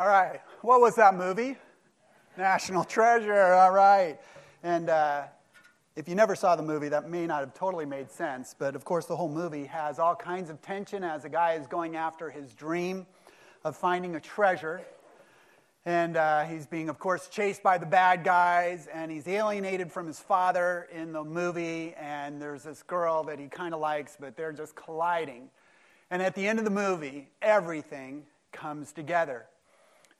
All right. What was that movie? National Treasure. All right. And uh, if you never saw the movie, that may not have totally made sense. But of course, the whole movie has all kinds of tension as a guy is going after his dream of finding a treasure. And uh, he's being, of course, chased by the bad guys, and he's alienated from his father in the movie. And there's this girl that he kind of likes, but they're just colliding. And at the end of the movie, everything comes together.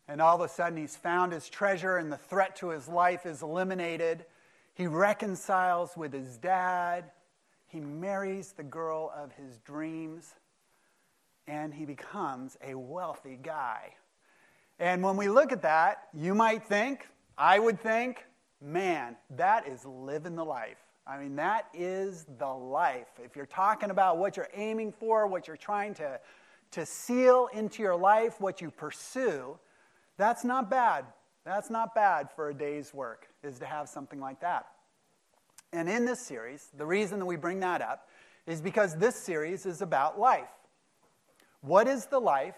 And all of a sudden, he's found his treasure, and the threat to his life is eliminated. He reconciles with his dad. He marries the girl of his dreams. And he becomes a wealthy guy. And when we look at that, you might think, I would think, man, that is living the life. I mean, that is the life. If you're talking about what you're aiming for, what you're trying to, to seal into your life, what you pursue, that's not bad. That's not bad for a day's work, is to have something like that. And in this series, the reason that we bring that up is because this series is about life. What is the life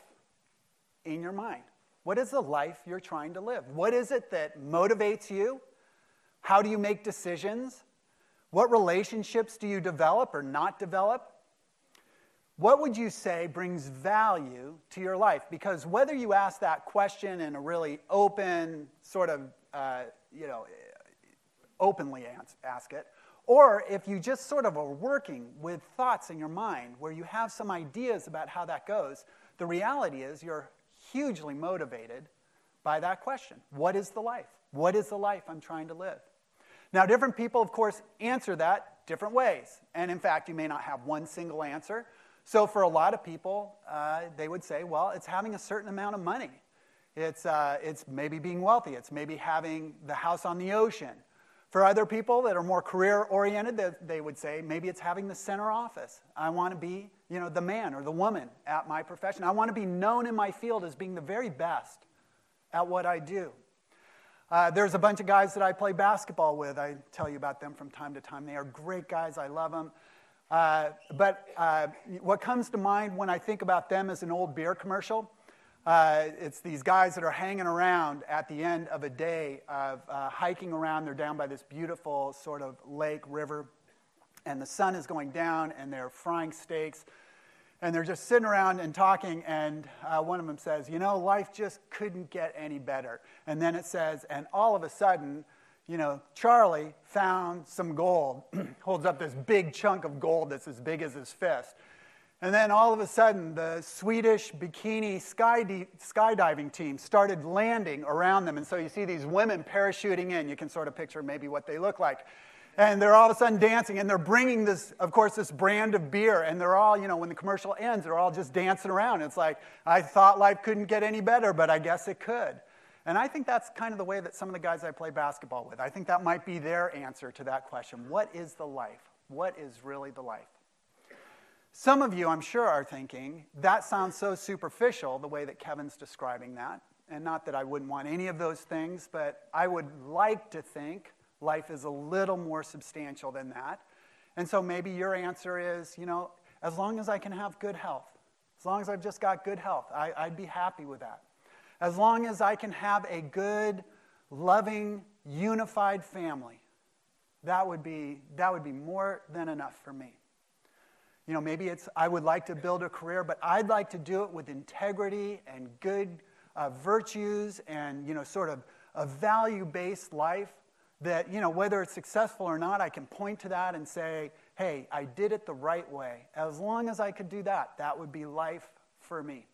in your mind? What is the life you're trying to live? What is it that motivates you? How do you make decisions? What relationships do you develop or not develop? What would you say brings value to your life? Because whether you ask that question in a really open, sort of, uh, you know, openly ask it, or if you just sort of are working with thoughts in your mind where you have some ideas about how that goes, the reality is you're hugely motivated by that question What is the life? What is the life I'm trying to live? Now, different people, of course, answer that different ways. And in fact, you may not have one single answer. So, for a lot of people, uh, they would say, well, it's having a certain amount of money. It's, uh, it's maybe being wealthy. It's maybe having the house on the ocean. For other people that are more career oriented, they, would say maybe it's having the center office. I want to be, you know, the man or the woman at my profession. I want to be known in my field as being the very best at what I do. Uh, there's a bunch of guys that I play basketball with. I tell you about them from time to time. They are great guys. I love them. Uh, but uh, what comes to mind when I think about them is an old beer commercial. Uh, it's these guys that are hanging around at the end of a day of uh, hiking around. They're down by this beautiful sort of lake, river, and the sun is going down, and they're frying steaks. And they're just sitting around and talking, and uh, one of them says, You know, life just couldn't get any better. And then it says, And all of a sudden, you know, Charlie found some gold, holds up this big chunk of gold that's as big as his fist. And then all of a sudden, the Swedish bikini sky skydiving team started landing around them. And so you see these women parachuting in. You can sort of picture maybe what they look like. And they're all of a sudden dancing, and they're bringing this, of course, this brand of beer. And they're all, you know, when the commercial ends, they're all just dancing around. It's like, I thought life couldn't get any better, but I guess it could. And I think that's kind of the way that some of the guys I play basketball with, I think that might be their answer to that question. What is the life? What is really the life? Some of you, I'm sure, are thinking, that sounds so superficial, the way that Kevin's describing that. And not that I wouldn't want any of those things, but I would like to think life is a little more substantial than that. And so maybe your answer is, you know, as long as I can have good health, as long as I've just got good health, I, would be happy with that. As long as I can have a good, loving, unified family, that would be, that would be more than enough for me. You know, maybe it's I would like to build a career, but I'd like to do it with integrity and good uh, virtues and, you know, sort of a value based life that, you know, whether it's successful or not, I can point to that and say, hey, I did it the right way. As long as I could do that, that would be life for me.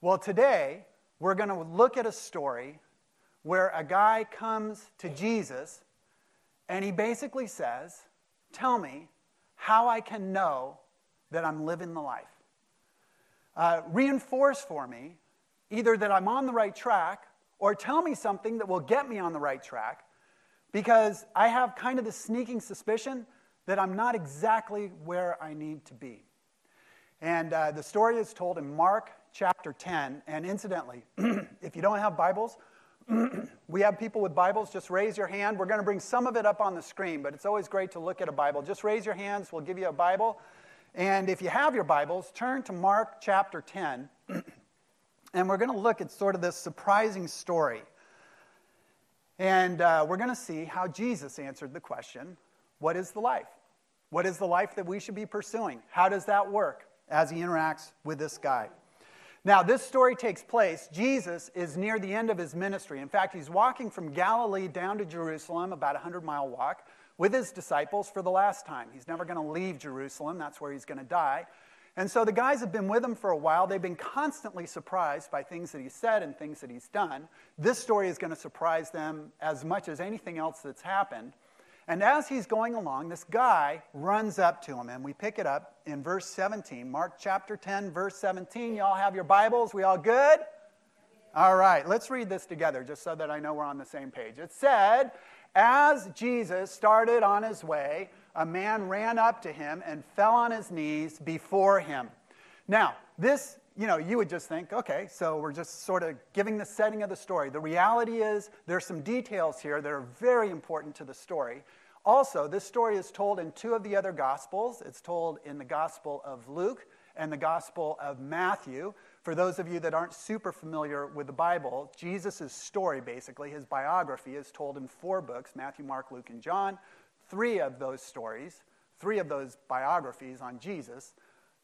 Well, today, we're going to look at a story where a guy comes to Jesus and he basically says, Tell me how I can know that I'm living the life. Uh, reinforce for me either that I'm on the right track or tell me something that will get me on the right track because I have kind of the sneaking suspicion that I'm not exactly where I need to be. And uh, the story is told in Mark chapter 10. And incidentally, if you don't have Bibles, we have people with Bibles. Just raise your hand. We're going to bring some of it up on the screen, but it's always great to look at a Bible. Just raise your hands. We'll give you a Bible. And if you have your Bibles, turn to Mark chapter 10. and we're going to look at sort of this surprising story. And uh, we're going to see how Jesus answered the question what is the life? What is the life that we should be pursuing? How does that work as he interacts with this guy? Now, this story takes place. Jesus is near the end of his ministry. In fact, he's walking from Galilee down to Jerusalem, about a 100 mile walk, with his disciples for the last time. He's never going to leave Jerusalem, that's where he's going to die. And so the guys have been with him for a while. They've been constantly surprised by things that he's said and things that he's done. This story is going to surprise them as much as anything else that's happened. And as he's going along, this guy runs up to him, and we pick it up in verse 17. Mark chapter 10, verse 17. Y'all have your Bibles? We all good? All right, let's read this together just so that I know we're on the same page. It said, As Jesus started on his way, a man ran up to him and fell on his knees before him. Now, this you know, you would just think, okay, so we're just sort of giving the setting of the story. The reality is there's some details here that are very important to the story. Also, this story is told in two of the other Gospels. It's told in the Gospel of Luke and the Gospel of Matthew. For those of you that aren't super familiar with the Bible, Jesus' story, basically, his biography, is told in four books Matthew, Mark, Luke, and John. Three of those stories, three of those biographies on Jesus,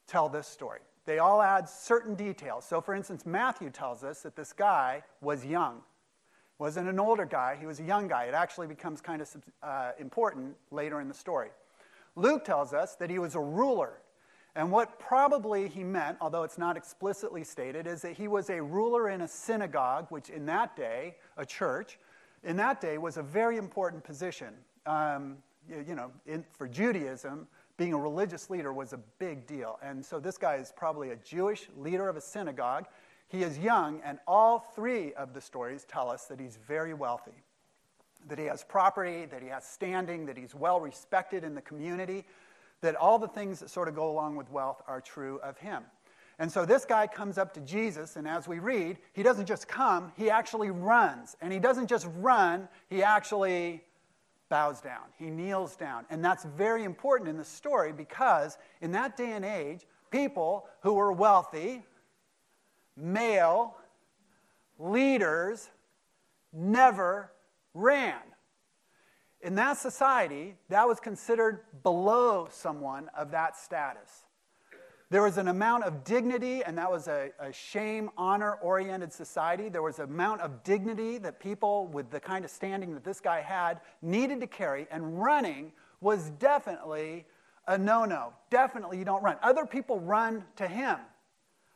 tell this story they all add certain details. So, for instance, Matthew tells us that this guy was young. Wasn't an older guy, he was a young guy. It actually becomes kind of uh, important later in the story. Luke tells us that he was a ruler. And what probably he meant, although it's not explicitly stated, is that he was a ruler in a synagogue, which in that day, a church, in that day was a very important position. Um, you, you, know, in, for Judaism, being a religious leader was a big deal. And so this guy is probably a Jewish leader of a synagogue. He is young, and all three of the stories tell us that he's very wealthy, that he has property, that he has standing, that he's well respected in the community, that all the things that sort of go along with wealth are true of him. And so this guy comes up to Jesus, and as we read, he doesn't just come, he actually runs. And he doesn't just run, he actually bows down, he kneels down. And that's very important in the story because in that day and age, people who were wealthy, male, leaders, never ran. In that society, that was considered below someone of that status. There was an amount of dignity, and that was a, a shame, honor oriented society. There was an amount of dignity that people with the kind of standing that this guy had needed to carry, and running was definitely a no no. Definitely, you don't run. Other people run to him.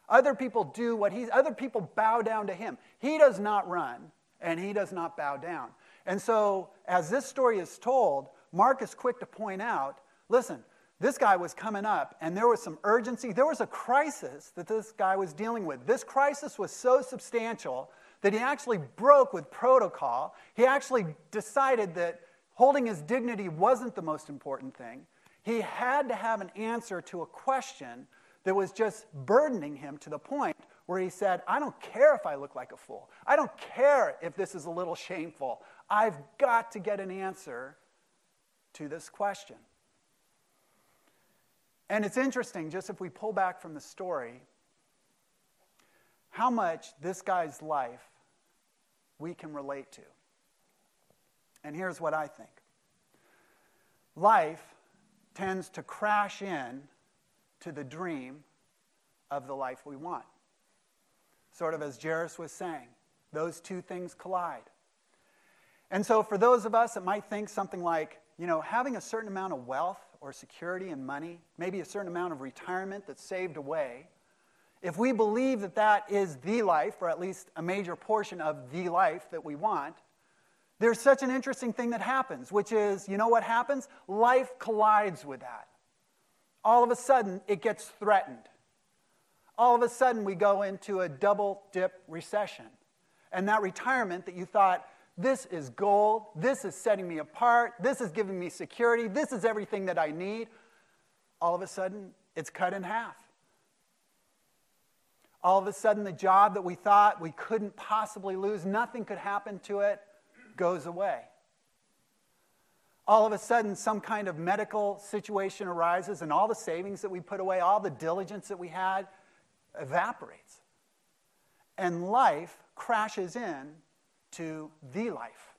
Other people do what he, other people bow down to him. He does not run, and he does not bow down. And so, as this story is told, Mark is quick to point out listen, this guy was coming up, and there was some urgency. There was a crisis that this guy was dealing with. This crisis was so substantial that he actually broke with protocol. He actually decided that holding his dignity wasn't the most important thing. He had to have an answer to a question that was just burdening him to the point where he said, I don't care if I look like a fool. I don't care if this is a little shameful. I've got to get an answer to this question. And it's interesting, just if we pull back from the story, how much this guy's life we can relate to. And here's what I think life tends to crash in to the dream of the life we want. Sort of as Jairus was saying, those two things collide. And so, for those of us that might think something like, you know, having a certain amount of wealth or security and money, maybe a certain amount of retirement that's saved away, if we believe that that is the life, or at least a major portion of the life that we want, there's such an interesting thing that happens, which is you know what happens? Life collides with that. All of a sudden, it gets threatened. All of a sudden, we go into a double dip recession. And that retirement that you thought, this is gold. This is setting me apart. This is giving me security. This is everything that I need. All of a sudden, it's cut in half. All of a sudden, the job that we thought we couldn't possibly lose, nothing could happen to it, goes away. All of a sudden, some kind of medical situation arises, and all the savings that we put away, all the diligence that we had, evaporates. and life crashes in to the life.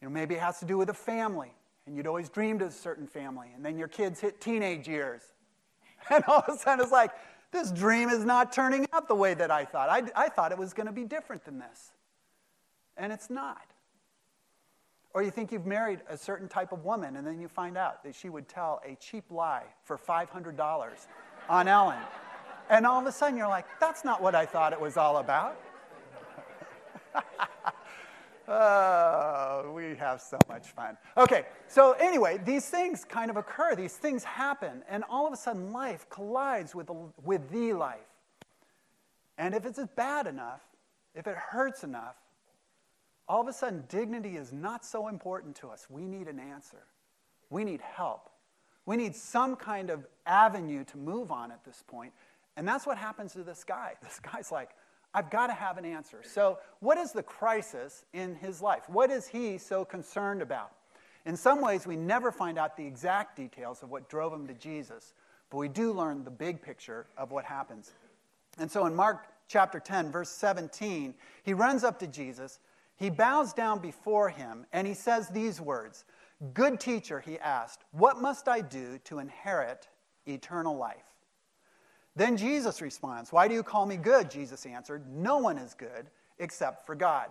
You know, maybe it has to do with a family, and you'd always dreamed of a certain family, and then your kids hit teenage years. And all of a sudden it's like, this dream is not turning out the way that I thought. I, I thought it was going to be different than this. And it's not. Or you think you've married a certain type of woman, and then you find out that she would tell a cheap lie for $500 on Ellen. And all of a sudden you're like, that's not what I thought it was all about. Oh, we have so much fun. Okay, so anyway, these things kind of occur, these things happen, and all of a sudden life collides with the, with the life. And if it's bad enough, if it hurts enough, all of a sudden dignity is not so important to us. We need an answer, we need help. We need some kind of avenue to move on at this point. And that's what happens to this guy. This guy's like, I've got to have an answer. So, what is the crisis in his life? What is he so concerned about? In some ways, we never find out the exact details of what drove him to Jesus, but we do learn the big picture of what happens. And so, in Mark chapter 10, verse 17, he runs up to Jesus, he bows down before him, and he says these words Good teacher, he asked, what must I do to inherit eternal life? Then Jesus responds, Why do you call me good? Jesus answered, No one is good except for God.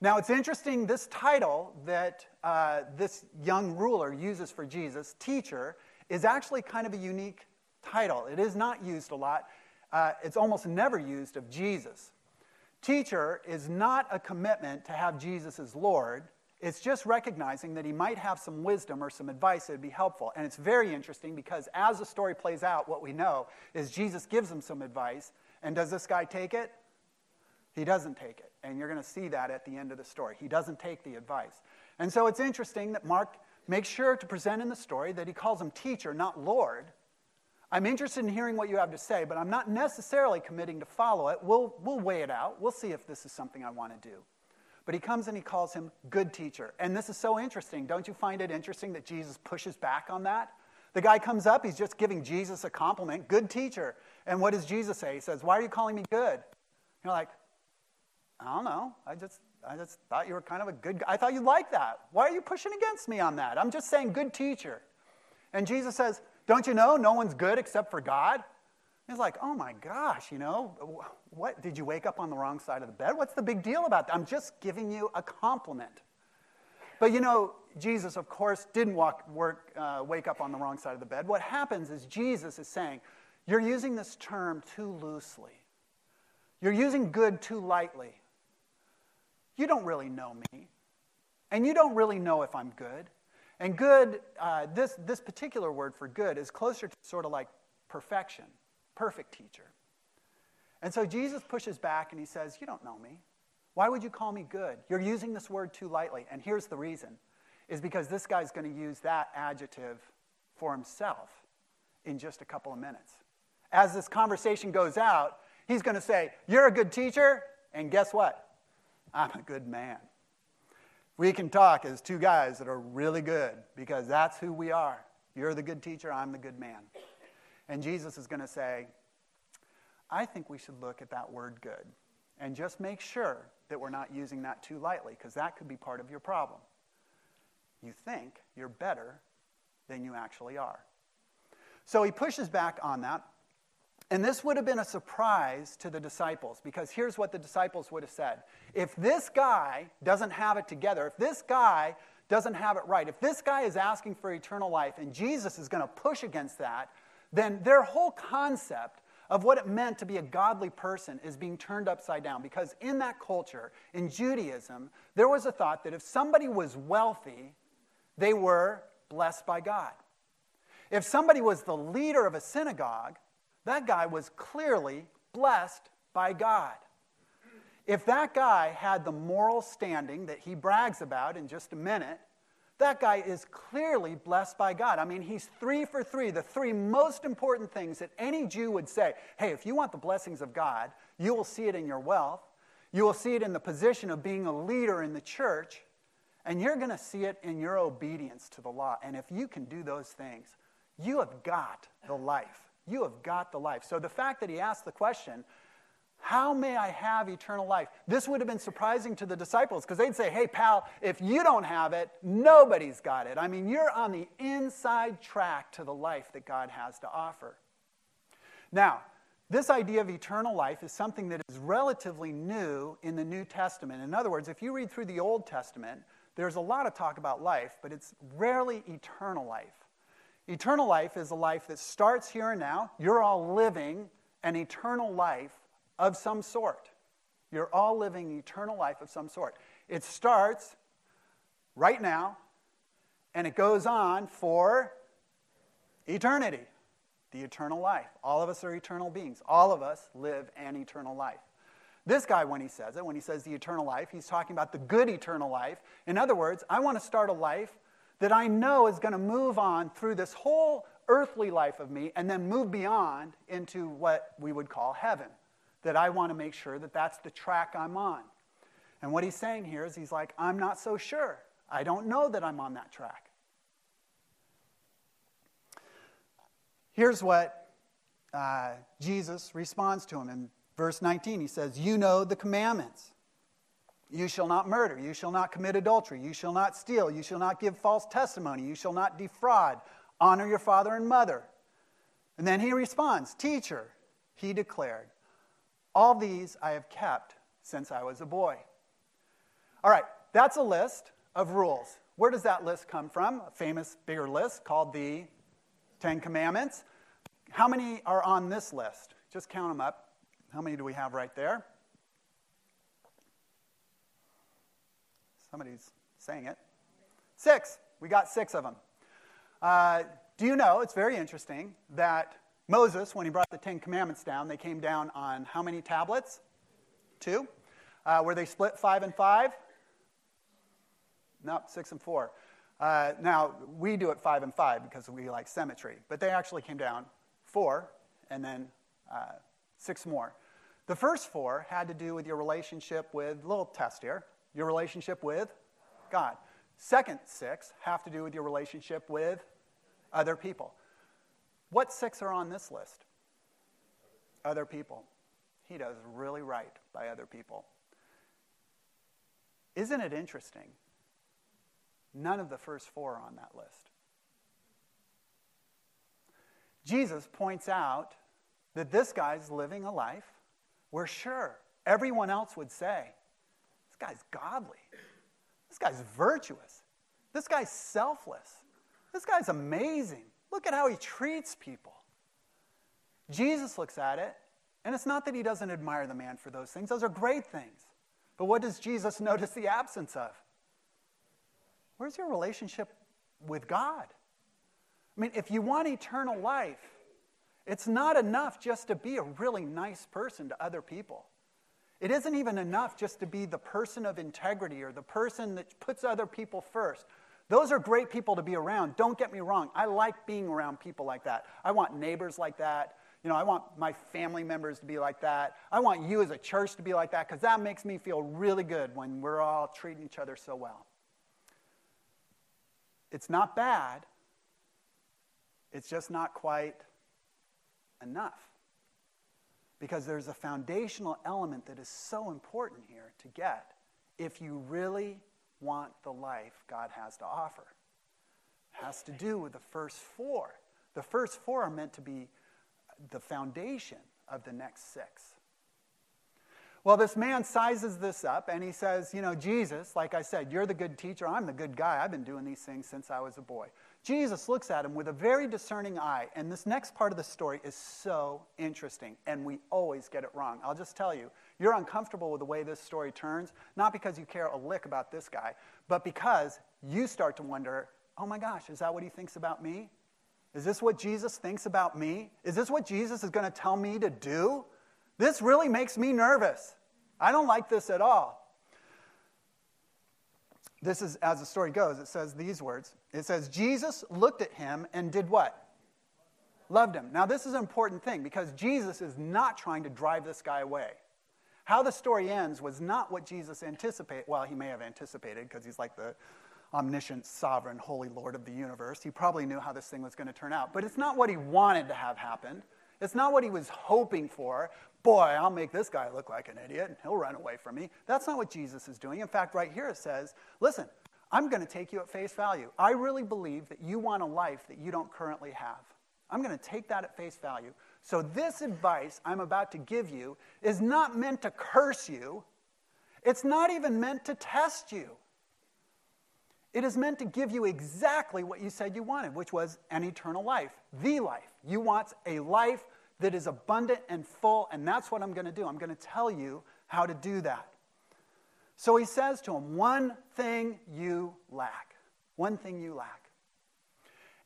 Now, it's interesting, this title that uh, this young ruler uses for Jesus, teacher, is actually kind of a unique title. It is not used a lot, uh, it's almost never used of Jesus. Teacher is not a commitment to have Jesus as Lord. It's just recognizing that he might have some wisdom or some advice that would be helpful. And it's very interesting because as the story plays out, what we know is Jesus gives him some advice. And does this guy take it? He doesn't take it. And you're going to see that at the end of the story. He doesn't take the advice. And so it's interesting that Mark makes sure to present in the story that he calls him teacher, not Lord. I'm interested in hearing what you have to say, but I'm not necessarily committing to follow it. We'll, we'll weigh it out. We'll see if this is something I want to do. But he comes and he calls him good teacher. And this is so interesting. Don't you find it interesting that Jesus pushes back on that? The guy comes up, he's just giving Jesus a compliment, good teacher. And what does Jesus say? He says, Why are you calling me good? You're like, I don't know. I just, I just thought you were kind of a good guy. I thought you liked that. Why are you pushing against me on that? I'm just saying good teacher. And Jesus says, Don't you know no one's good except for God? He's like, oh my gosh, you know, what? Did you wake up on the wrong side of the bed? What's the big deal about that? I'm just giving you a compliment. But you know, Jesus, of course, didn't walk, work, uh, wake up on the wrong side of the bed. What happens is Jesus is saying, you're using this term too loosely. You're using good too lightly. You don't really know me. And you don't really know if I'm good. And good, uh, this, this particular word for good is closer to sort of like perfection perfect teacher. And so Jesus pushes back and he says, You don't know me. Why would you call me good? You're using this word too lightly. And here's the reason is because this guy's going to use that adjective for himself in just a couple of minutes. As this conversation goes out, he's going to say, You're a good teacher, and guess what? I'm a good man. We can talk as two guys that are really good because that's who we are. You're the good teacher, I'm the good man. And Jesus is going to say, I think we should look at that word good and just make sure that we're not using that too lightly because that could be part of your problem. You think you're better than you actually are. So he pushes back on that. And this would have been a surprise to the disciples because here's what the disciples would have said. If this guy doesn't have it together, if this guy doesn't have it right, if this guy is asking for eternal life and Jesus is going to push against that, then their whole concept of what it meant to be a godly person is being turned upside down. Because in that culture, in Judaism, there was a thought that if somebody was wealthy, they were blessed by God. If somebody was the leader of a synagogue, that guy was clearly blessed by God. If that guy had the moral standing that he brags about in just a minute, that guy is clearly blessed by God. I mean, he's three for three, the three most important things that any Jew would say hey, if you want the blessings of God, you will see it in your wealth, you will see it in the position of being a leader in the church, and you're going to see it in your obedience to the law. And if you can do those things, you have got the life. You have got the life. So the fact that he asked the question, How may I have eternal life? This would have been surprising to the disciples because they'd say, Hey, pal, if you don't have it, nobody's got it. I mean, you're on the inside track to the life that God has to offer. Now, this idea of eternal life is something that is relatively new in the New Testament. In other words, if you read through the Old Testament, there's a lot of talk about life, but it's rarely eternal life. Eternal life is a life that starts here and now. You're all living an eternal life of some sort. You're all living eternal life of some sort. It starts right now, and it goes on for eternity, the eternal life. All of us are eternal beings. All of us live an eternal life. This guy, when he says it, when he says the eternal life, he's talking about the good eternal life. In other words, I want to start a life that I know is going to move on through this whole earthly life of me and then move beyond into what we would call heaven that I want to make sure that that's the track I'm on. And what he's saying here is he's like, I'm not so sure. I don't know that I'm on that track. Here's what uh, Jesus responds to him in verse 19. He says, You know the commandments. You shall not murder. You shall not commit adultery. You shall not steal. You shall not give false testimony. You shall not defraud. Honor your father and mother. And then he responds, Teacher, he declared, all these I have kept since I was a boy. All right, that's a list of rules. Where does that list come from? A famous bigger list called the Ten Commandments. How many are on this list? Just count them up. How many do we have right there? Somebody's saying it. Six. We got six of them. Uh, do you know, it's very interesting, that Moses, when he brought the Ten Commandments down, they came down on how many tablets? Two. Uh, were they split five and five? No, six and four. Uh, now, we do it five and five because we like symmetry, but they actually came down four and then uh, six more. The first four had to do with your relationship with, little test here, your relationship with God. Second six have to do with your relationship with other people. What six are on this list? Other people. He does really right by other people. Isn't it interesting? None of the first four are on that list. Jesus points out that this guy's living a life where, sure, everyone else would say, this guy's godly. This guy's virtuous. This guy's selfless. This guy's amazing. Look at how he treats people. Jesus looks at it, and it's not that he doesn't admire the man for those things, those are great things. But what does Jesus notice the absence of? Where's your relationship with God? I mean, if you want eternal life, it's not enough just to be a really nice person to other people. It isn't even enough just to be the person of integrity or the person that puts other people first. Those are great people to be around. Don't get me wrong. I like being around people like that. I want neighbors like that. You know, I want my family members to be like that. I want you as a church to be like that because that makes me feel really good when we're all treating each other so well. It's not bad, it's just not quite enough. Because there's a foundational element that is so important here to get if you really want the life God has to offer. It has to do with the first four. The first four are meant to be the foundation of the next six. Well, this man sizes this up and he says, You know, Jesus, like I said, you're the good teacher. I'm the good guy. I've been doing these things since I was a boy. Jesus looks at him with a very discerning eye. And this next part of the story is so interesting. And we always get it wrong. I'll just tell you, you're uncomfortable with the way this story turns, not because you care a lick about this guy, but because you start to wonder, oh my gosh, is that what he thinks about me? Is this what Jesus thinks about me? Is this what Jesus is going to tell me to do? This really makes me nervous. I don't like this at all. This is, as the story goes, it says these words. It says, Jesus looked at him and did what? Loved him. Now, this is an important thing because Jesus is not trying to drive this guy away. How the story ends was not what Jesus anticipated. Well, he may have anticipated because he's like the omniscient, sovereign, holy Lord of the universe. He probably knew how this thing was going to turn out. But it's not what he wanted to have happen. It's not what he was hoping for. Boy, I'll make this guy look like an idiot and he'll run away from me. That's not what Jesus is doing. In fact, right here it says, listen, I'm going to take you at face value. I really believe that you want a life that you don't currently have. I'm going to take that at face value. So, this advice I'm about to give you is not meant to curse you, it's not even meant to test you. It is meant to give you exactly what you said you wanted, which was an eternal life, the life. You want a life that is abundant and full, and that's what I'm going to do. I'm going to tell you how to do that. So he says to him, One thing you lack. One thing you lack.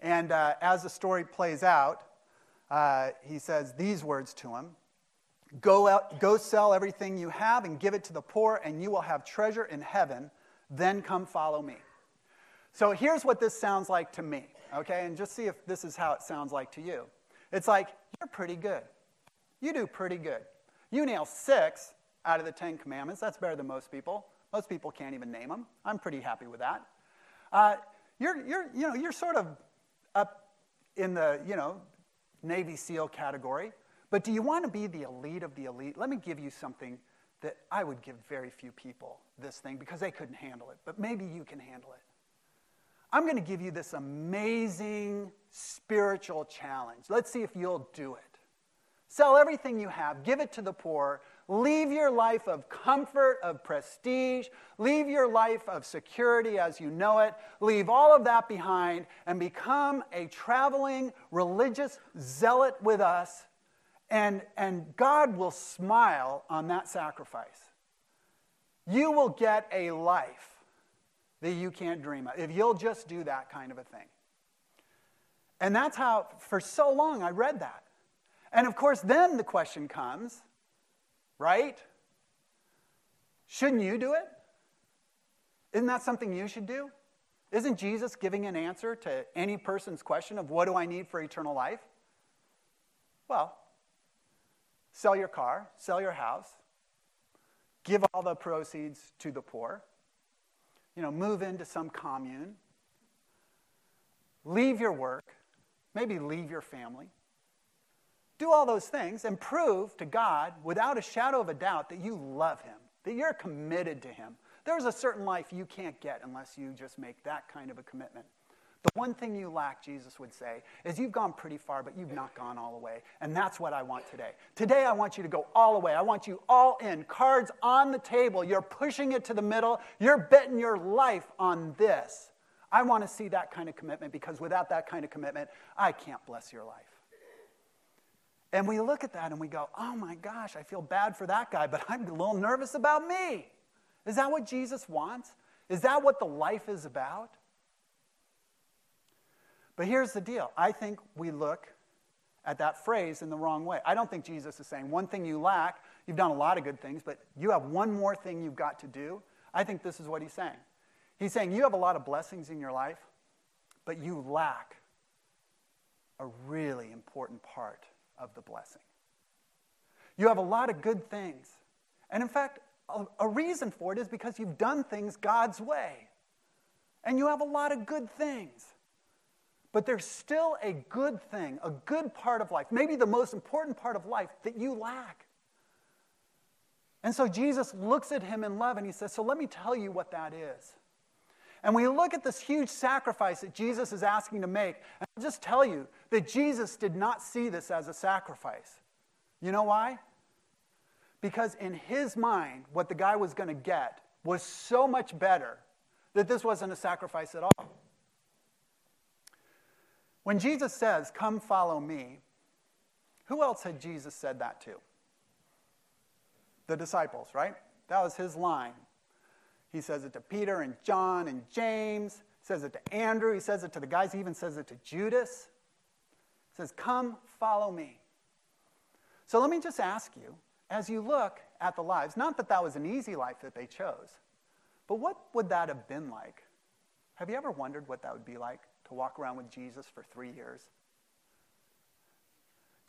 And uh, as the story plays out, uh, he says these words to him go, out, go sell everything you have and give it to the poor, and you will have treasure in heaven. Then come follow me. So here's what this sounds like to me, okay? And just see if this is how it sounds like to you. It's like, you're pretty good. You do pretty good. You nail six out of the Ten Commandments. That's better than most people. Most people can't even name them. I'm pretty happy with that. Uh, you're, you're, you know, you're sort of up in the, you know, Navy SEAL category. But do you want to be the elite of the elite? Let me give you something that I would give very few people this thing because they couldn't handle it. But maybe you can handle it. I'm going to give you this amazing spiritual challenge. Let's see if you'll do it. Sell everything you have, give it to the poor, leave your life of comfort, of prestige, leave your life of security as you know it, leave all of that behind, and become a traveling religious zealot with us, and, and God will smile on that sacrifice. You will get a life that you can't dream of if you'll just do that kind of a thing. And that's how, for so long, I read that. And of course, then the question comes, right? Shouldn't you do it? Isn't that something you should do? Isn't Jesus giving an answer to any person's question of what do I need for eternal life? Well, sell your car, sell your house, give all the proceeds to the poor, you know, move into some commune, leave your work, maybe leave your family, do all those things and prove to God without a shadow of a doubt that you love Him, that you're committed to Him. There's a certain life you can't get unless you just make that kind of a commitment. The one thing you lack, Jesus would say, is you've gone pretty far, but you've not gone all the way. And that's what I want today. Today, I want you to go all the way. I want you all in, cards on the table. You're pushing it to the middle. You're betting your life on this. I want to see that kind of commitment because without that kind of commitment, I can't bless your life. And we look at that and we go, oh my gosh, I feel bad for that guy, but I'm a little nervous about me. Is that what Jesus wants? Is that what the life is about? But here's the deal I think we look at that phrase in the wrong way. I don't think Jesus is saying one thing you lack, you've done a lot of good things, but you have one more thing you've got to do. I think this is what he's saying. He's saying you have a lot of blessings in your life, but you lack a really important part of the blessing. You have a lot of good things. And in fact, a, reason for it is because you've done things God's way. And you have a lot of good things. But there's still a good thing, a good part of life, maybe the most important part of life that you lack. And so Jesus looks at him in love and he says, So let me tell you what that is. And we look at this huge sacrifice that Jesus is asking to make, and I'll just tell you that Jesus did not see this as a sacrifice. You know why? Because in his mind, what the guy was going to get was so much better that this wasn't a sacrifice at all. When Jesus says, Come follow me, who else had Jesus said that to? The disciples, right? That was his line. He says it to Peter and John and James. He says it to Andrew. He says it to the guys. He even says it to Judas. He says, Come, follow me. So let me just ask you, as you look at the lives, not that that was an easy life that they chose, but what would that have been like? Have you ever wondered what that would be like to walk around with Jesus for three years?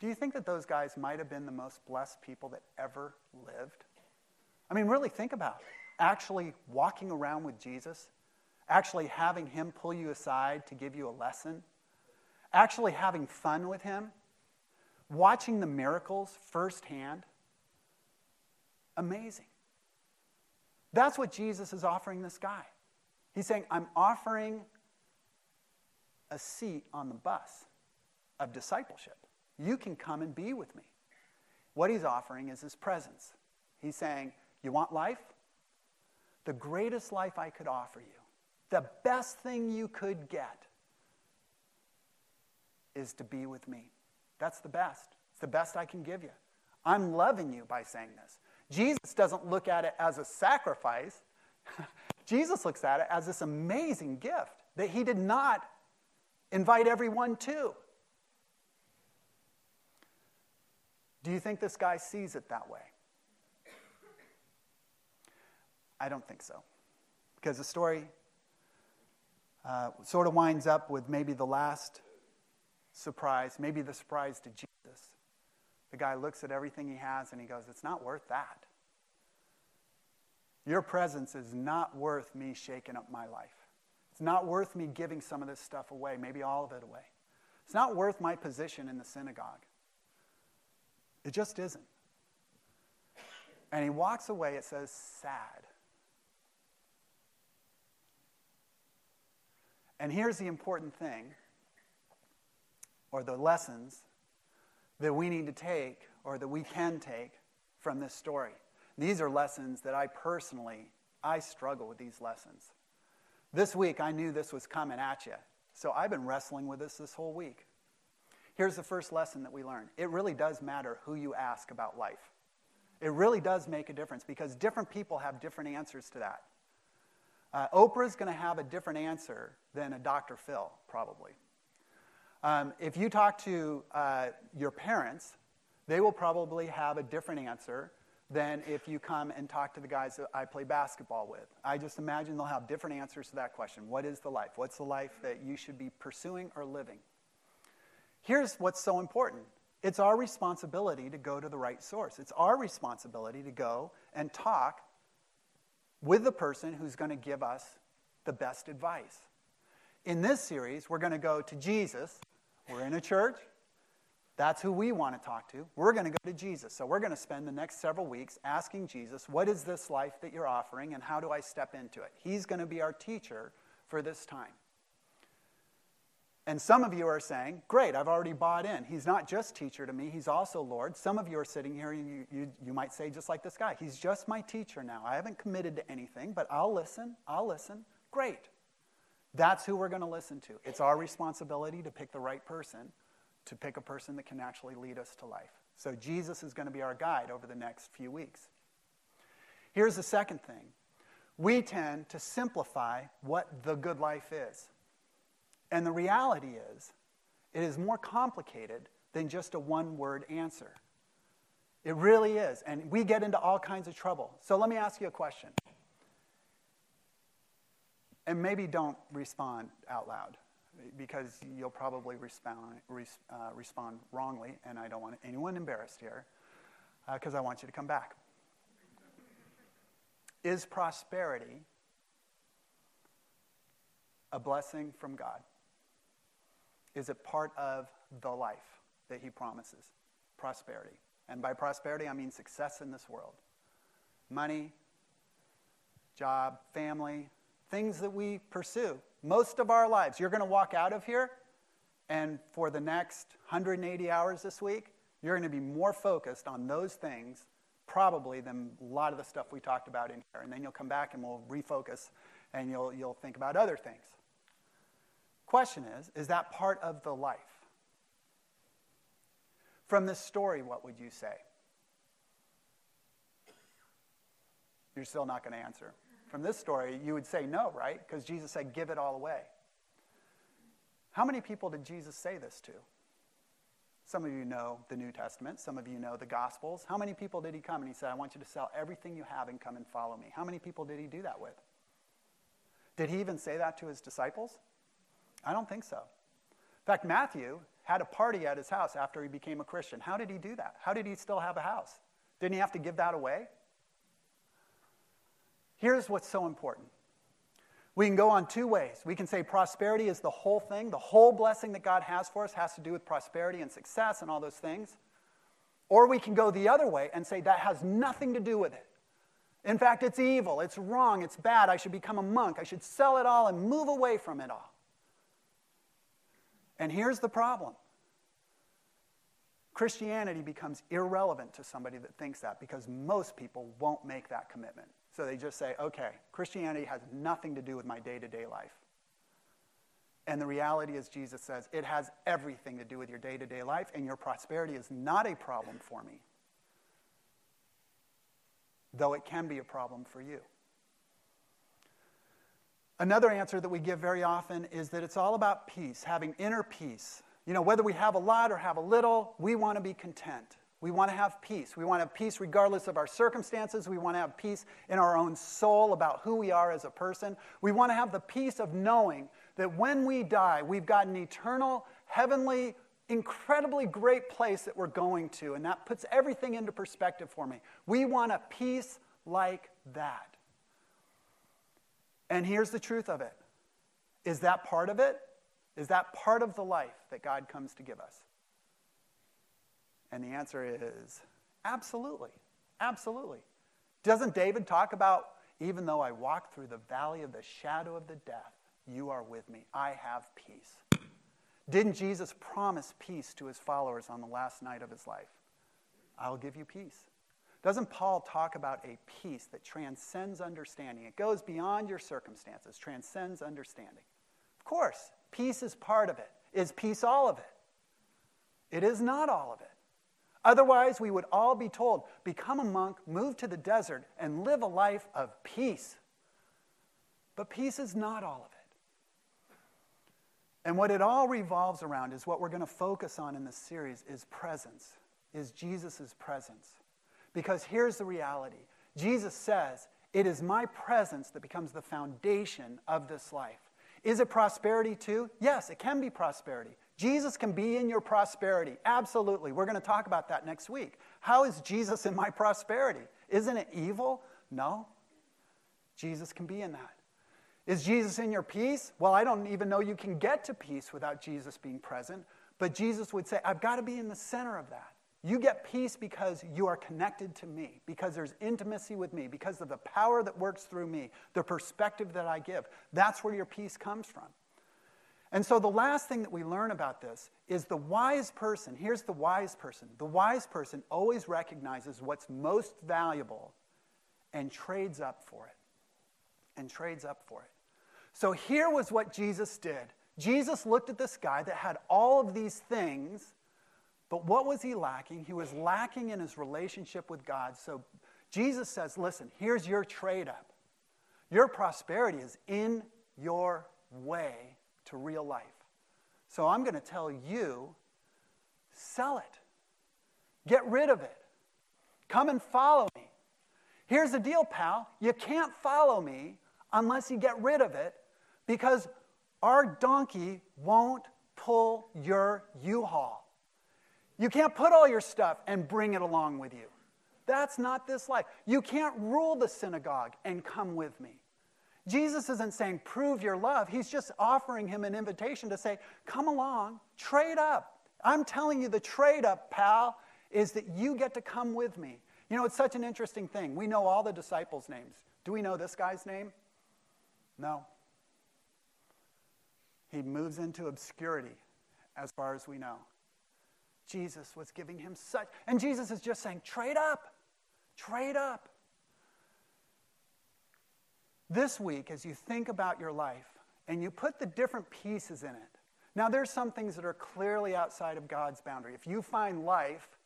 Do you think that those guys might have been the most blessed people that ever lived? I mean, really think about it actually walking around with Jesus, actually having Him pull you aside to give you a lesson, actually having fun with Him. watching the miracles firsthand, amazing. That's what Jesus is offering this guy. He's saying, I'm offering a seat on the bus of discipleship. You can come and be with me. What he's offering is his presence. He's saying, You want life? The greatest life I could offer you, the best thing you could get, is to be with me. That's the best. It's the best I can give you. I'm loving you by saying this. Jesus doesn't look at it as a sacrifice. Jesus looks at it as this amazing gift that he did not invite everyone to. Do you think this guy sees it that way? I don't think so. Because the story uh, sort of winds up with maybe the last surprise, maybe the surprise to Jesus. The guy looks at everything he has and he goes, It's not worth that. Your presence is not worth me shaking up my life. It's not worth me giving some of this stuff away, maybe all of it away. It's not worth my position in the synagogue. It just isn't. And he walks away, it says, sad. And here's the important thing, or the lessons that we need to take, or that we can take from this story. These are lessons that I personally, I struggle with these lessons. This week, I knew this was coming at you. So I've been wrestling with this this whole week. Here's the first lesson that we learn it really does matter who you ask about life. It really does make a difference because different people have different answers to that. Uh, Oprah's going to have a different answer than a Dr. Phil, probably. Um, if you talk to uh, your parents, they will probably have a different answer than if you come and talk to the guys that I play basketball with. I just imagine they'll have different answers to that question. What is the life? What's the life that you should be pursuing or living? Here's what's so important it's our responsibility to go to the right source. It's our responsibility to go and talk with the person who's going to give us the best advice. In this series, we're going to go to Jesus. We're in a church. That's who we want to talk to. We're going to go to Jesus. So we're going to spend the next several weeks asking Jesus, What is this life that you're offering, and how do I step into it? He's going to be our teacher for this time. And some of you are saying, Great, I've already bought in. He's not just teacher to me, he's also Lord. Some of you are sitting here, you, you, you might say, just like this guy, He's just my teacher now. I haven't committed to anything, but I'll listen. I'll listen. Great. That's who we're going to listen to. It's our responsibility to pick the right person, to pick a person that can actually lead us to life. So Jesus is going to be our guide over the next few weeks. Here's the second thing we tend to simplify what the good life is. And the reality is, it is more complicated than just a one word answer. It really is. And we get into all kinds of trouble. So let me ask you a question. And maybe don't respond out loud because you'll probably respond, uh, respond wrongly, and I don't want anyone embarrassed here because uh, I want you to come back. Is prosperity a blessing from God? Is it part of the life that he promises? Prosperity. And by prosperity, I mean success in this world money, job, family, things that we pursue. Most of our lives, you're going to walk out of here, and for the next 180 hours this week, you're going to be more focused on those things probably than a lot of the stuff we talked about in here. And then you'll come back and we'll refocus and you'll, you'll think about other things. Question is, is that part of the life? From this story, what would you say? You're still not going to answer. From this story, you would say no, right? Because Jesus said, give it all away. How many people did Jesus say this to? Some of you know the New Testament. Some of you know the Gospels. How many people did he come and he said, I want you to sell everything you have and come and follow me? How many people did he do that with? Did he even say that to his disciples? I don't think so. In fact, Matthew had a party at his house after he became a Christian. How did he do that? How did he still have a house? Didn't he have to give that away? Here's what's so important We can go on two ways. We can say prosperity is the whole thing, the whole blessing that God has for us has to do with prosperity and success and all those things. Or we can go the other way and say that has nothing to do with it. In fact, it's evil, it's wrong, it's bad. I should become a monk. I should sell it all and move away from it all. And here's the problem Christianity becomes irrelevant to somebody that thinks that because most people won't make that commitment. So they just say, okay, Christianity has nothing to do with my day to day life. And the reality is, Jesus says, it has everything to do with your day to day life, and your prosperity is not a problem for me, though it can be a problem for you. Another answer that we give very often is that it's all about peace, having inner peace. You know, whether we have a lot or have a little, we want to be content. We want to have peace. We want to have peace regardless of our circumstances. We want to have peace in our own soul about who we are as a person. We want to have the peace of knowing that when we die, we've got an eternal, heavenly, incredibly great place that we're going to. And that puts everything into perspective for me. We want a peace like that. And here's the truth of it is that part of it? Is that part of the life that God comes to give us? And the answer is absolutely. Absolutely. Doesn't David talk about, even though I walk through the valley of the shadow of the death, you are with me. I have peace. Didn't Jesus promise peace to his followers on the last night of his life? I'll give you peace. Doesn't Paul talk about a peace that transcends understanding? It goes beyond your circumstances, transcends understanding. Of course, peace is part of it. Is peace all of it? It is not all of it. Otherwise, we would all be told become a monk, move to the desert, and live a life of peace. But peace is not all of it. And what it all revolves around is what we're going to focus on in this series is presence, is Jesus' presence. Because here's the reality Jesus says, It is my presence that becomes the foundation of this life. Is it prosperity too? Yes, it can be prosperity. Jesus can be in your prosperity. Absolutely. We're going to talk about that next week. How is Jesus in my prosperity? Isn't it evil? No. Jesus can be in that. Is Jesus in your peace? Well, I don't even know you can get to peace without Jesus being present. But Jesus would say, I've got to be in the center of that. You get peace because you are connected to me, because there's intimacy with me, because of the power that works through me, the perspective that I give. That's where your peace comes from. And so the last thing that we learn about this is the wise person. Here's the wise person. The wise person always recognizes what's most valuable and trades up for it. And trades up for it. So here was what Jesus did. Jesus looked at this guy that had all of these things, but what was he lacking? He was lacking in his relationship with God. So Jesus says, Listen, here's your trade up. Your prosperity is in your way to real life. So I'm going to tell you sell it, get rid of it, come and follow me. Here's the deal, pal you can't follow me unless you get rid of it because our donkey won't pull your U haul. You can't put all your stuff and bring it along with you. That's not this life. You can't rule the synagogue and come with me. Jesus isn't saying, prove your love. He's just offering him an invitation to say, come along, trade up. I'm telling you, the trade up, pal, is that you get to come with me. You know, it's such an interesting thing. We know all the disciples' names. Do we know this guy's name? No. He moves into obscurity as far as we know. Jesus was giving him such, and Jesus is just saying, trade up, trade up. This week, as you think about your life and you put the different pieces in it, now there's some things that are clearly outside of God's boundary. If you find life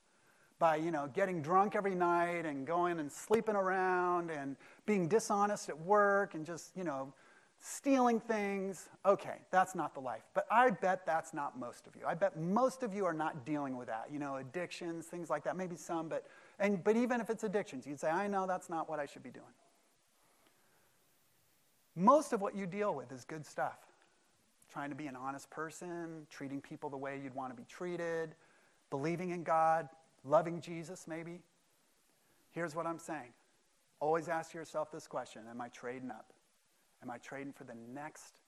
by, you know, getting drunk every night and going and sleeping around and being dishonest at work and just, you know, stealing things, okay, that's not the life. But I bet that's not most of you. I bet most of you are not dealing with that, you know, addictions, things like that. Maybe some, but and but even if it's addictions, you'd say, I know that's not what I should be doing. Most of what you deal with is good stuff. Trying to be an honest person, treating people the way you'd want to be treated, believing in God, loving Jesus, maybe. Here's what I'm saying always ask yourself this question Am I trading up? Am I trading for the next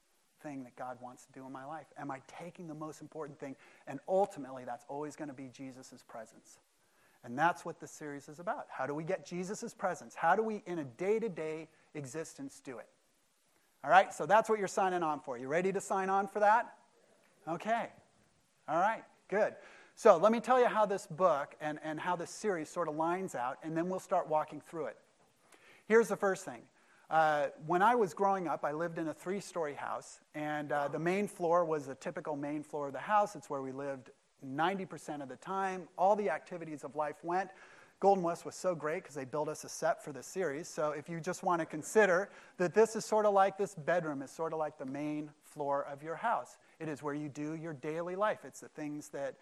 thing that God wants to do in my life? Am I taking the most important thing? And ultimately, that's always going to be Jesus' presence. And that's what this series is about. How do we get Jesus' presence? How do we, in a day to day existence, do it? All right, so that's what you're signing on for. You ready to sign on for that? Okay. All right, good. So let me tell you how this book and, and how this series sort of lines out, and then we'll start walking through it. Here's the first thing. Uh, when I was growing up, I lived in a three story house, and uh, the main floor was the typical main floor of the house. It's where we lived 90% of the time. All the activities of life went. Golden West was so great because they built us a set for the series. So if you just want to consider that this is sort of like this bedroom is sort of like the main floor of your house. It is where you do your daily life. It's the things that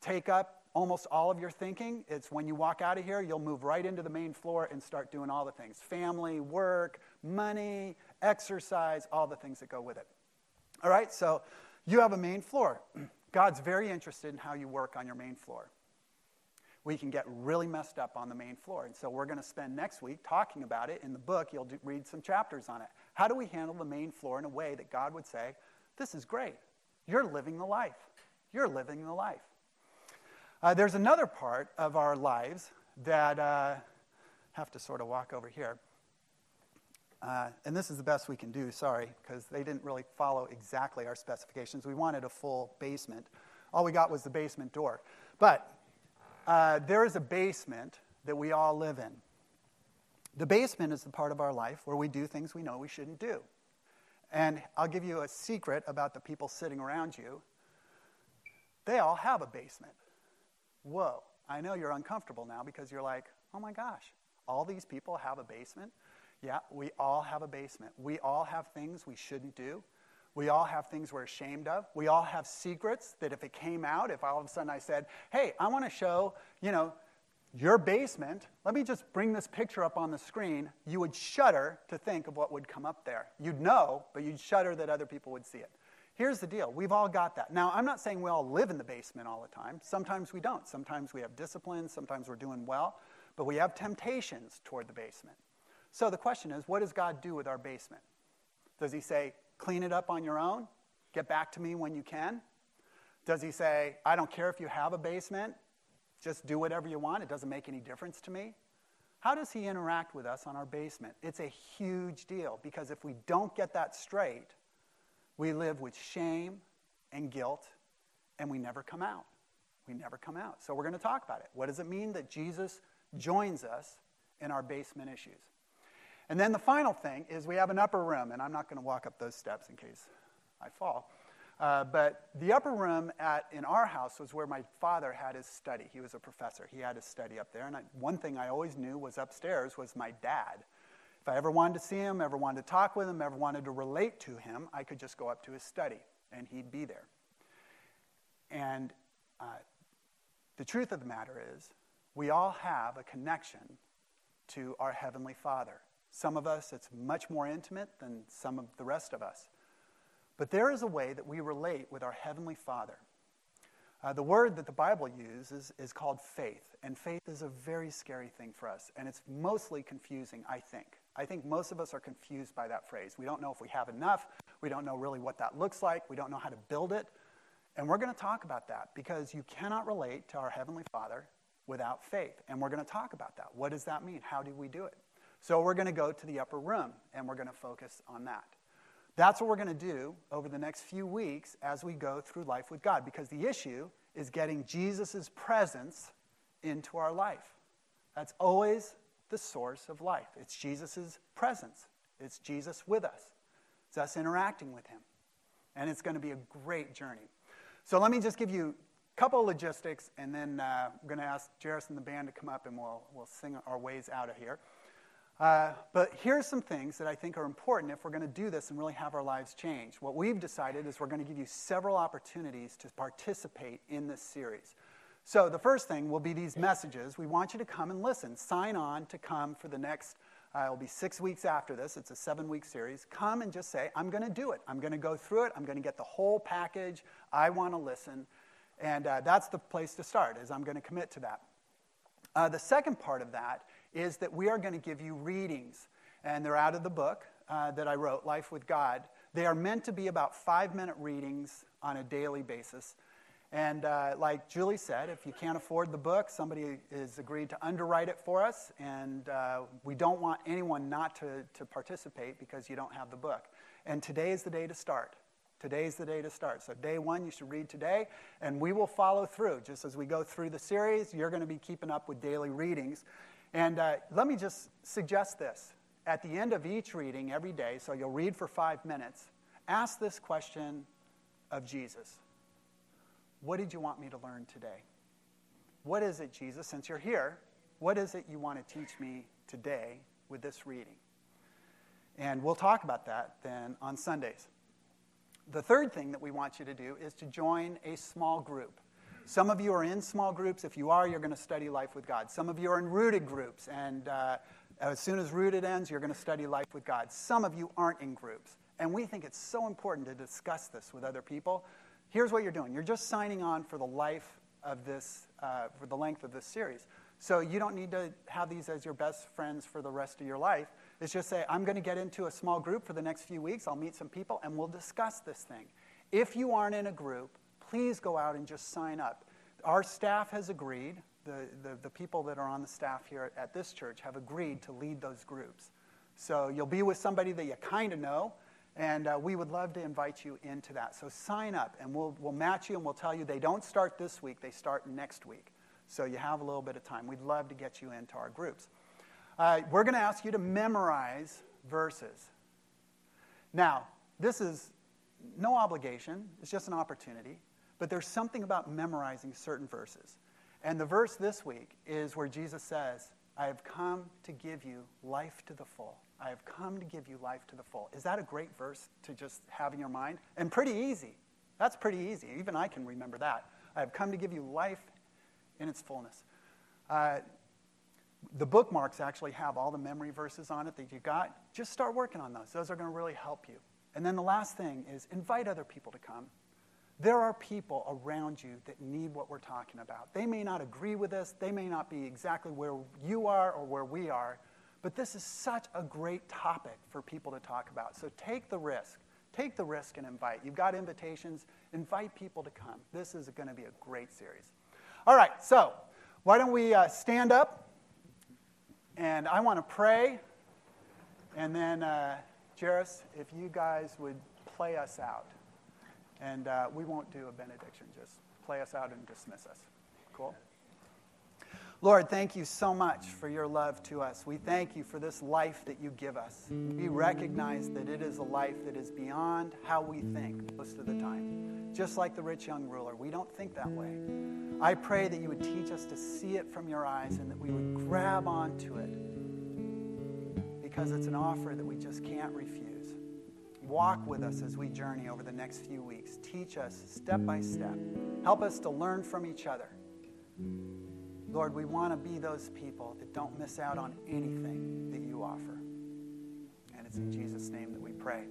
take up almost all of your thinking. It's when you walk out of here, you'll move right into the main floor and start doing all the things family, work, money, exercise, all the things that go with it. All right, so you have a main floor. God's very interested in how you work on your main floor we can get really messed up on the main floor. And so we're going to spend next week talking about it. In the book, you'll do, read some chapters on it. How do we handle the main floor in a way that God would say, This is great. You're living the life. You're living the life. Uh, there's another part of our lives that uh, have to sort of walk over here. Uh, and this is the best we can do, sorry, because they didn't really follow exactly our specifications. We wanted a full basement. All we got was the basement door. But uh, there is a basement that we all live in. The basement is the part of our life where we do things we know we shouldn't do. And I'll give you a secret about the people sitting around you. They all have a basement. Whoa, I know you're uncomfortable now because you're like, oh my gosh, all these people have a basement? Yeah, we all have a basement. We all have things we shouldn't do. We all have things we're ashamed of. We all have secrets that if it came out, if all of a sudden I said, hey, I want to show, you know, your basement, let me just bring this picture up on the screen, you would shudder to think of what would come up there. You'd know, but you'd shudder that other people would see it. Here's the deal we've all got that. Now, I'm not saying we all live in the basement all the time. Sometimes we don't. Sometimes we have discipline, sometimes we're doing well, but we have temptations toward the basement. So the question is what does God do with our basement? Does He say, clean it up on your own? Get back to me when you can? Does he say, I don't care if you have a basement, just do whatever you want, it doesn't make any difference to me? How does he interact with us on our basement? It's a huge deal because if we don't get that straight, we live with shame and guilt and we never come out. We never come out. So we're going to talk about it. What does it mean that Jesus joins us in our basement issues? And then the final thing is we have an upper room, and I'm not going to walk up those steps in case I fall. Uh, but the upper room at, in our house was where my father had his study. He was a professor. He had his study up there. And I, one thing I always knew was upstairs was my dad. If I ever wanted to see him, ever wanted to talk with him, ever wanted to relate to him, I could just go up to his study, and he'd be there. And uh, the truth of the matter is, we all have a connection to our Heavenly Father. Some of us, it's much more intimate than some of the rest of us. But there is a way that we relate with our Heavenly Father. Uh, the word that the Bible uses is called faith, and faith is a very scary thing for us, and it's mostly confusing, I think. I think most of us are confused by that phrase. We don't know if we have enough, we don't know really what that looks like, we don't know how to build it. And we're going to talk about that because you cannot relate to our Heavenly Father without faith. And we're going to talk about that. What does that mean? How do we do it? So we're going to go to the upper room and we're going to focus on that. That's what we're going to do over the next few weeks as we go through life with God because the issue is getting Jesus' presence into our life. That's always the source of life. It's Jesus' presence, it's Jesus with us, it's us interacting with Him. And it's going to be a great journey. So let me just give you a couple of logistics, and then uh, I'm going to ask Jairus and the band to come up and we'll, we'll sing our ways out of here. Uh, but here's some things that I think are important if we're going to do this and really have our lives change. What we've decided is we're going to give you several opportunities to participate in this series. So the first thing will be these messages. We want you to come and listen. Sign on to come for the next, uh, it'll be six weeks after this. It's a seven week series. Come and just say, I'm going to do it. I'm going to go through it. I'm going to get the whole package. I want to listen. And uh, that's the place to start, is I'm going to commit to that. Uh, the second part of that is that we are going to give you readings. And they're out of the book. uh, that I wrote, Life with God, they are meant to be about five minute readings on a daily basis. And uh, like Julie said, if you can't afford the book, somebody has agreed to underwrite it for us. And uh, we don't want anyone not to, to participate because you don't have the book. And today is the day to start. Today's the day to start. So, day one, you should read today, and we will follow through. Just as we go through the series, you're going to be keeping up with daily readings. And uh, let me just suggest this at the end of each reading every day, so you'll read for five minutes, ask this question of Jesus What did you want me to learn today? What is it, Jesus, since you're here, what is it you want to teach me today with this reading? And we'll talk about that then on Sundays. The third thing that we want you to do is to join a small group. Some of you are in small groups. If you are, you're going to study life with God. Some of you are in rooted groups, and uh, as soon as rooted ends, you're going to study life with God. Some of you aren't in groups. And we think it's so important to discuss this with other people. Here's what you're doing you're just signing on for the life of this, uh, for the length of this series. So you don't need to have these as your best friends for the rest of your life. It's just say, I'm going to get into a small group for the next few weeks. I'll meet some people and we'll discuss this thing. If you aren't in a group, please go out and just sign up. Our staff has agreed the, the, the, people that are on the staff here at this church have agreed to lead those groups. So you'll be with somebody that you kind of know, and uh, we would love to invite you into that. So sign up, and we'll, we'll match you, and we'll tell you they don't start this week, they start next week. So you have a little bit of time. We'd love to get you into our groups. Uh, we're going to ask you to memorize verses. Now, this is no obligation, it's just an opportunity, but there's something about memorizing certain verses. And the verse this week is where Jesus says, I have come to give you life to the full. I have come to give you life to the full. Is that a great verse to just have in your mind? And pretty easy. That's pretty easy. Even I can remember that. I have come to give you life in its fullness. Uh, the bookmarks actually have all the memory verses on it that you got. Just start working on those. Those are going to really help you. And then the last thing is invite other people to come. There are people around you that need what we're talking about. They may not agree with us, they may not be exactly where you are or where we are, but this is such a great topic for people to talk about. So take the risk. Take the risk and invite. You've got invitations, invite people to come. This is going to be a great series. All right, so why don't we uh, stand up? And I want to pray. And then, uh, Jairus, if you guys would play us out. And uh, we won't do a benediction, just play us out and dismiss us. Cool? Lord, thank you so much for your love to us. We thank you for this life that you give us. We recognize that it is a life that is beyond how we think most of the time. Just like the rich young ruler, we don't think that way. I pray that you would teach us to see it from your eyes and that we would grab onto it because it's an offer that we just can't refuse. Walk with us as we journey over the next few weeks. Teach us step by step. Help us to learn from each other. Lord, we want to be those people that don't miss out on anything that you offer. And it's in Jesus' name that we pray.